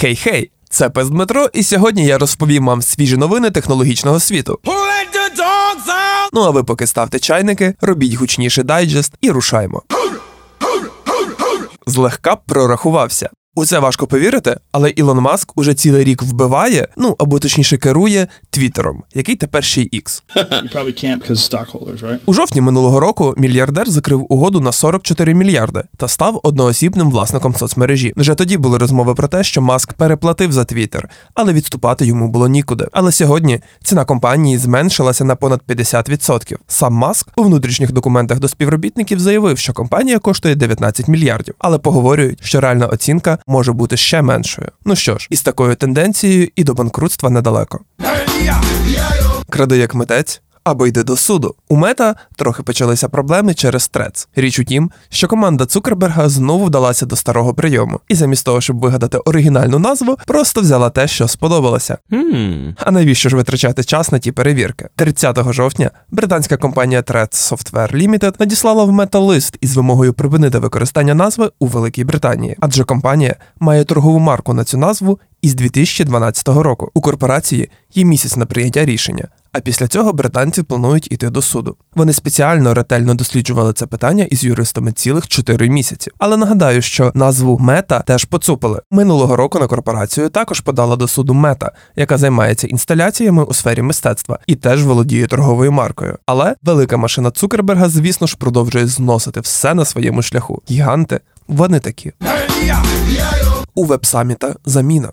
Хей-хей! Це пес Дмитро, і сьогодні я розповім вам свіжі новини технологічного світу. Ну а ви поки ставте чайники, робіть гучніший дайджест і рушаймо. Злегка прорахувався. У це важко повірити, але Ілон Маск уже цілий рік вбиває, ну або точніше керує Твіттером, який тепер ще й X. Right? У жовтні минулого року мільярдер закрив угоду на 44 мільярди та став одноосібним власником соцмережі. Вже тоді були розмови про те, що Маск переплатив за Твіттер, але відступати йому було нікуди. Але сьогодні ціна компанії зменшилася на понад 50%. Сам Маск у внутрішніх документах до співробітників заявив, що компанія коштує 19 мільярдів, але поговорюють, що реальна оцінка може бути ще меншою. Ну що ж, із такою тенденцією і до банкрутства недалеко. Кради як митець. Або йди до суду. У мета трохи почалися проблеми через трец. Річ у тім, що команда Цукерберга знову вдалася до старого прийому, і замість того, щоб вигадати оригінальну назву, просто взяла те, що сподобалося. А навіщо ж витрачати час на ті перевірки? 30 жовтня британська компанія Threads Software Limited надіслала в мета лист із вимогою припинити використання назви у Великій Британії, адже компанія має торгову марку на цю назву із 2012 року. У корпорації є місяць на прийняття рішення. А після цього британці планують іти до суду. Вони спеціально ретельно досліджували це питання із юристами цілих 4 місяці. Але нагадаю, що назву Мета теж поцупили. Минулого року на корпорацію також подала до суду Мета, яка займається інсталяціями у сфері мистецтва і теж володіє торговою маркою. Але велика машина Цукерберга, звісно ж, продовжує зносити все на своєму шляху. Гіганти, вони такі. У веб-саміта заміна.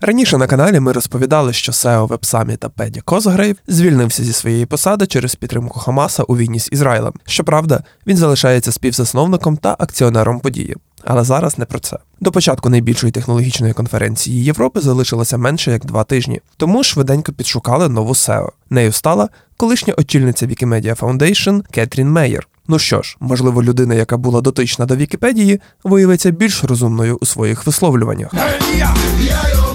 Раніше на каналі ми розповідали, що SEO веб-саміта Педі Козгрейв звільнився зі своєї посади через підтримку Хамаса у війні з Ізраїлем. Щоправда, він залишається співзасновником та акціонером події. Але зараз не про це. До початку найбільшої технологічної конференції Європи залишилося менше як два тижні, тому швиденько підшукали нову SEO. Нею стала колишня очільниця Wikimedia Foundation Кетрін Мейєр. Ну що ж, можливо, людина, яка була дотична до Вікіпедії, виявиться більш розумною у своїх висловлюваннях.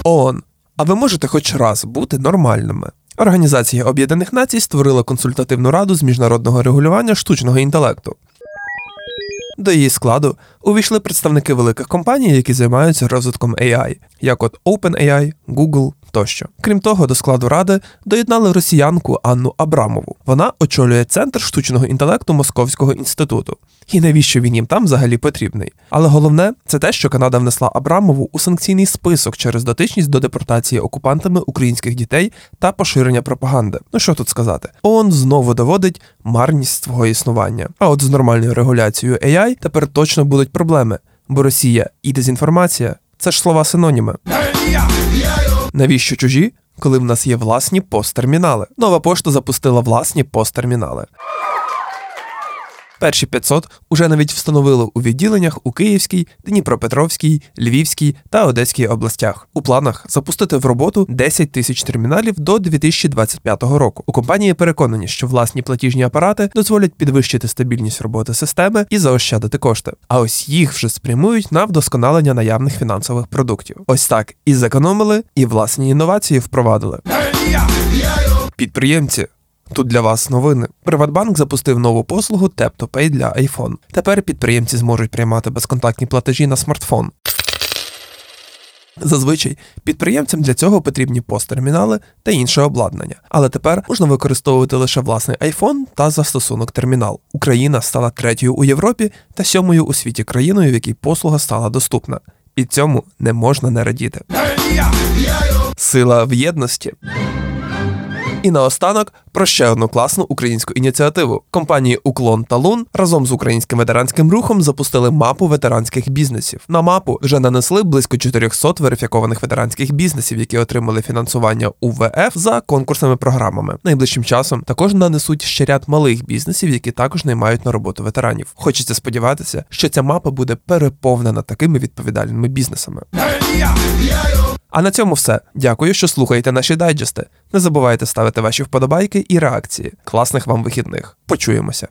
ООН. А ви можете хоч раз бути нормальними? Організація Об'єднаних Націй створила консультативну раду з міжнародного регулювання штучного інтелекту. До її складу увійшли представники великих компаній, які займаються розвитком AI, як от OpenAI, Google тощо. Крім того, до складу ради доєднали росіянку Анну Абрамову. Вона очолює центр штучного інтелекту Московського інституту. І навіщо він їм там взагалі потрібний? Але головне це те, що Канада внесла Абрамову у санкційний список через дотичність до депортації окупантами українських дітей та поширення пропаганди. Ну що тут сказати? ООН знову доводить марність свого існування. А от з нормальною регуляцією AI тепер точно будуть проблеми, бо Росія і дезінформація це ж слова синоніми. Навіщо чужі, коли в нас є власні посттермінали? Нова пошта запустила власні посттермінали. Перші 500 уже навіть встановили у відділеннях у Київській, Дніпропетровській, Львівській та Одеській областях. У планах запустити в роботу 10 тисяч терміналів до 2025 року. У компанії переконані, що власні платіжні апарати дозволять підвищити стабільність роботи системи і заощадити кошти. А ось їх вже спрямують на вдосконалення наявних фінансових продуктів. Ось так і зекономили, і власні інновації впровадили. Підприємці. Тут для вас новини. Приватбанк запустив нову послугу Tap для iPhone. Тепер підприємці зможуть приймати безконтактні платежі на смартфон. Зазвичай підприємцям для цього потрібні посттермінали та інше обладнання, але тепер можна використовувати лише власний iPhone та застосунок термінал. Україна стала третьою у Європі та сьомою у світі країною, в якій послуга стала доступна. І цьому не можна не радіти. Сила в єдності. І наостанок про ще одну класну українську ініціативу. Компанії Уклон та Лун разом з українським ветеранським рухом запустили мапу ветеранських бізнесів. На мапу вже нанесли близько 400 верифікованих ветеранських бізнесів, які отримали фінансування УВФ за конкурсними програмами. Найближчим часом також нанесуть ще ряд малих бізнесів, які також наймають на роботу ветеранів. Хочеться сподіватися, що ця мапа буде переповнена такими відповідальними бізнесами. А на цьому все. Дякую, що слухаєте наші дайджести. Не забувайте ставити ваші вподобайки і реакції. Класних вам вихідних. Почуємося.